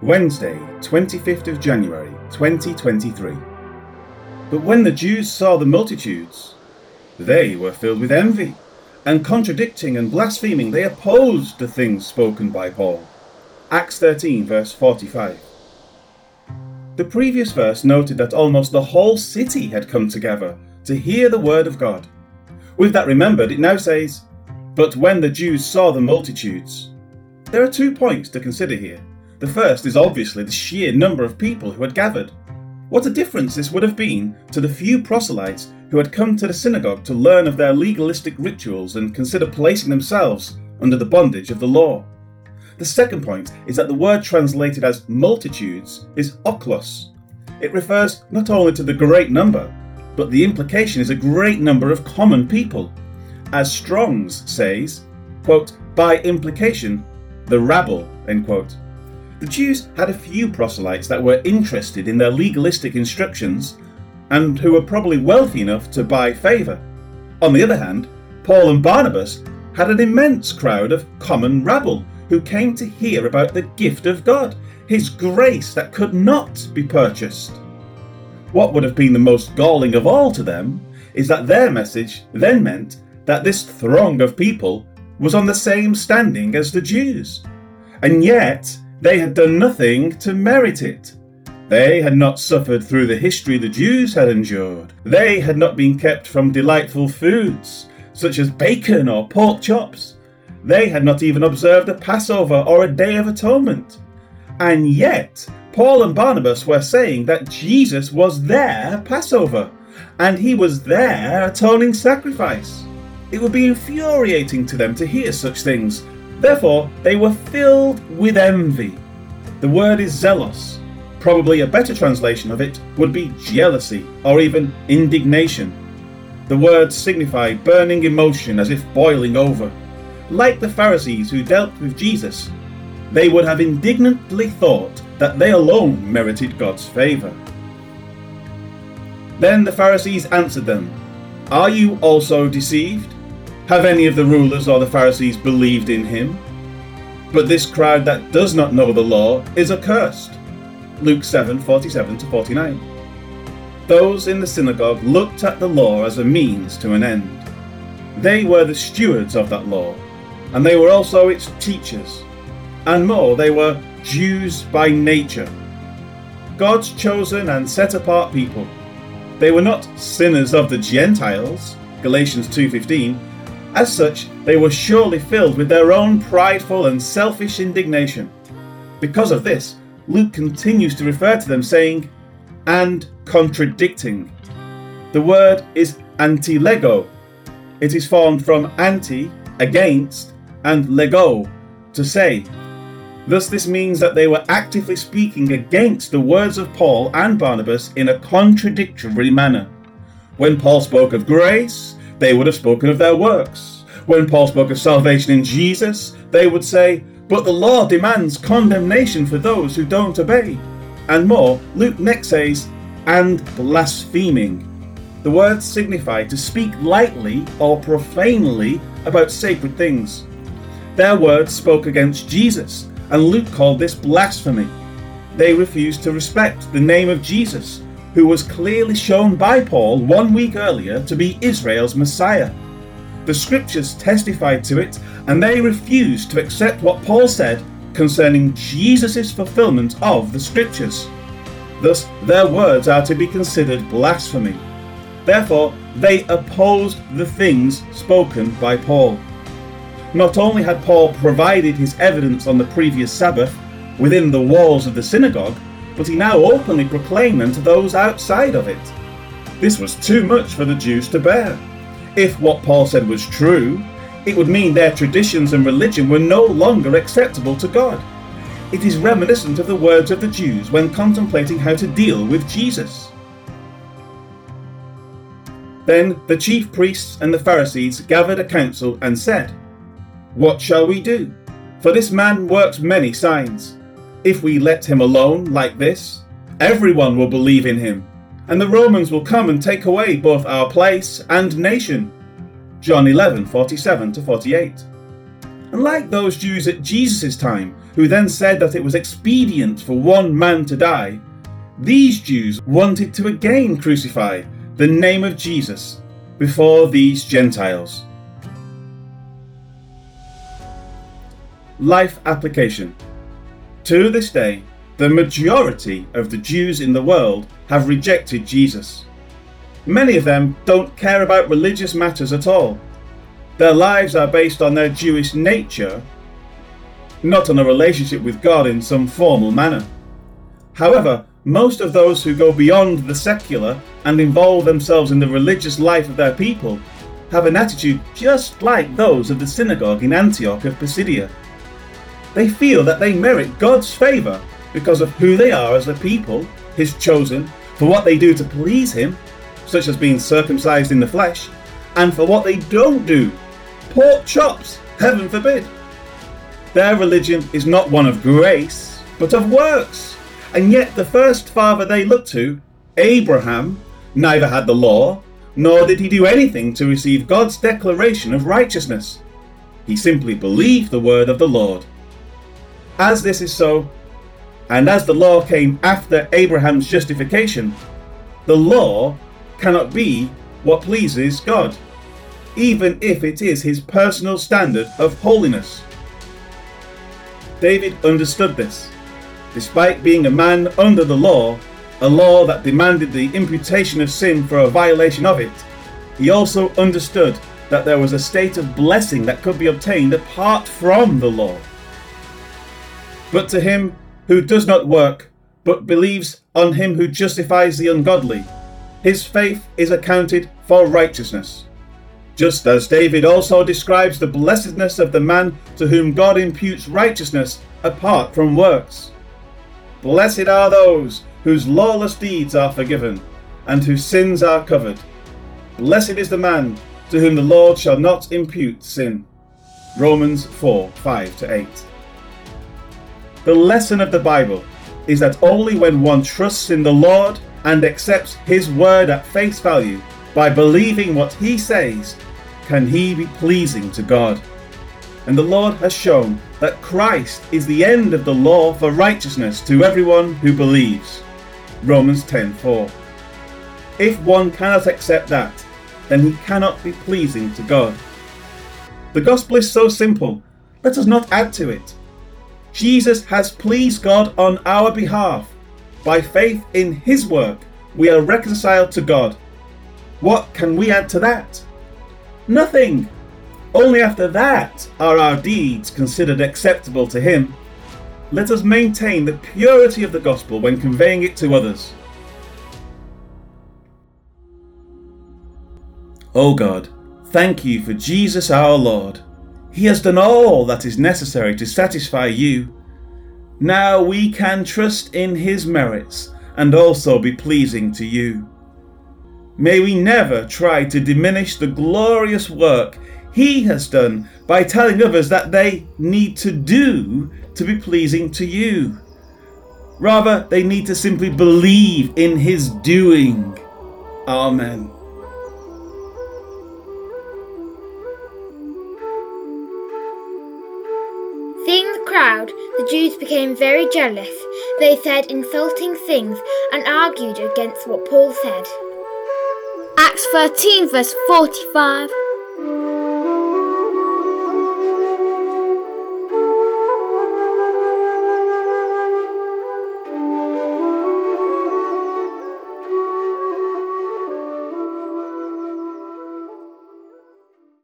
Wednesday, 25th of January, 2023. But when the Jews saw the multitudes, they were filled with envy, and contradicting and blaspheming, they opposed the things spoken by Paul. Acts 13, verse 45. The previous verse noted that almost the whole city had come together to hear the word of God. With that remembered, it now says, But when the Jews saw the multitudes. There are two points to consider here. The first is obviously the sheer number of people who had gathered. What a difference this would have been to the few proselytes who had come to the synagogue to learn of their legalistic rituals and consider placing themselves under the bondage of the law. The second point is that the word translated as multitudes is oklos. It refers not only to the great number, but the implication is a great number of common people. As Strong's says, quote, by implication, the rabble, end quote. The Jews had a few proselytes that were interested in their legalistic instructions and who were probably wealthy enough to buy favour. On the other hand, Paul and Barnabas had an immense crowd of common rabble who came to hear about the gift of God, His grace that could not be purchased. What would have been the most galling of all to them is that their message then meant that this throng of people was on the same standing as the Jews. And yet, they had done nothing to merit it. They had not suffered through the history the Jews had endured. They had not been kept from delightful foods, such as bacon or pork chops. They had not even observed a Passover or a Day of Atonement. And yet, Paul and Barnabas were saying that Jesus was their Passover, and he was their atoning sacrifice. It would be infuriating to them to hear such things, Therefore, they were filled with envy. The word is zelos. Probably a better translation of it would be jealousy or even indignation. The words signify burning emotion as if boiling over. Like the Pharisees who dealt with Jesus, they would have indignantly thought that they alone merited God's favour. Then the Pharisees answered them, Are you also deceived? Have any of the rulers or the Pharisees believed in him? But this crowd that does not know the law is accursed. Luke 7 47 to 49. Those in the synagogue looked at the law as a means to an end. They were the stewards of that law, and they were also its teachers. And more, they were Jews by nature. God's chosen and set apart people. They were not sinners of the Gentiles, Galatians 2:15, as such, they were surely filled with their own prideful and selfish indignation. Because of this, Luke continues to refer to them saying, and contradicting. The word is anti-lego. It is formed from anti, against, and lego, to say. Thus, this means that they were actively speaking against the words of Paul and Barnabas in a contradictory manner. When Paul spoke of grace, they would have spoken of their works. When Paul spoke of salvation in Jesus, they would say, But the law demands condemnation for those who don't obey. And more, Luke next says, and blaspheming. The words signify to speak lightly or profanely about sacred things. Their words spoke against Jesus, and Luke called this blasphemy. They refused to respect the name of Jesus who was clearly shown by Paul one week earlier to be Israel's Messiah. The scriptures testified to it, and they refused to accept what Paul said concerning Jesus' fulfillment of the scriptures. Thus, their words are to be considered blasphemy. Therefore, they opposed the things spoken by Paul. Not only had Paul provided his evidence on the previous Sabbath within the walls of the synagogue, but he now openly proclaimed them to those outside of it. This was too much for the Jews to bear. If what Paul said was true, it would mean their traditions and religion were no longer acceptable to God. It is reminiscent of the words of the Jews when contemplating how to deal with Jesus. Then the chief priests and the Pharisees gathered a council and said, What shall we do? For this man works many signs. If we let him alone like this, everyone will believe in him, and the Romans will come and take away both our place and nation. John 11 47 to 48. And like those Jews at Jesus' time who then said that it was expedient for one man to die, these Jews wanted to again crucify the name of Jesus before these Gentiles. Life application. To this day, the majority of the Jews in the world have rejected Jesus. Many of them don't care about religious matters at all. Their lives are based on their Jewish nature, not on a relationship with God in some formal manner. However, most of those who go beyond the secular and involve themselves in the religious life of their people have an attitude just like those of the synagogue in Antioch of Pisidia. They feel that they merit God's favour because of who they are as a people, His chosen, for what they do to please Him, such as being circumcised in the flesh, and for what they don't do, pork chops, heaven forbid. Their religion is not one of grace, but of works. And yet, the first father they look to, Abraham, neither had the law, nor did he do anything to receive God's declaration of righteousness. He simply believed the word of the Lord. As this is so, and as the law came after Abraham's justification, the law cannot be what pleases God, even if it is his personal standard of holiness. David understood this. Despite being a man under the law, a law that demanded the imputation of sin for a violation of it, he also understood that there was a state of blessing that could be obtained apart from the law. But to him who does not work, but believes on him who justifies the ungodly, his faith is accounted for righteousness. Just as David also describes the blessedness of the man to whom God imputes righteousness apart from works. Blessed are those whose lawless deeds are forgiven, and whose sins are covered. Blessed is the man to whom the Lord shall not impute sin. Romans 4 5 to 8. The lesson of the Bible is that only when one trusts in the Lord and accepts His word at face value by believing what He says, can he be pleasing to God. And the Lord has shown that Christ is the end of the law for righteousness to everyone who believes. Romans 10:4. If one cannot accept that, then he cannot be pleasing to God. The gospel is so simple. Let us not add to it. Jesus has pleased God on our behalf. By faith in his work, we are reconciled to God. What can we add to that? Nothing. Only after that are our deeds considered acceptable to him. Let us maintain the purity of the gospel when conveying it to others. O God, thank you for Jesus our Lord. He has done all that is necessary to satisfy you. Now we can trust in his merits and also be pleasing to you. May we never try to diminish the glorious work he has done by telling others that they need to do to be pleasing to you. Rather, they need to simply believe in his doing. Amen. Jews became very jealous. They said insulting things and argued against what Paul said. Acts 13, verse 45.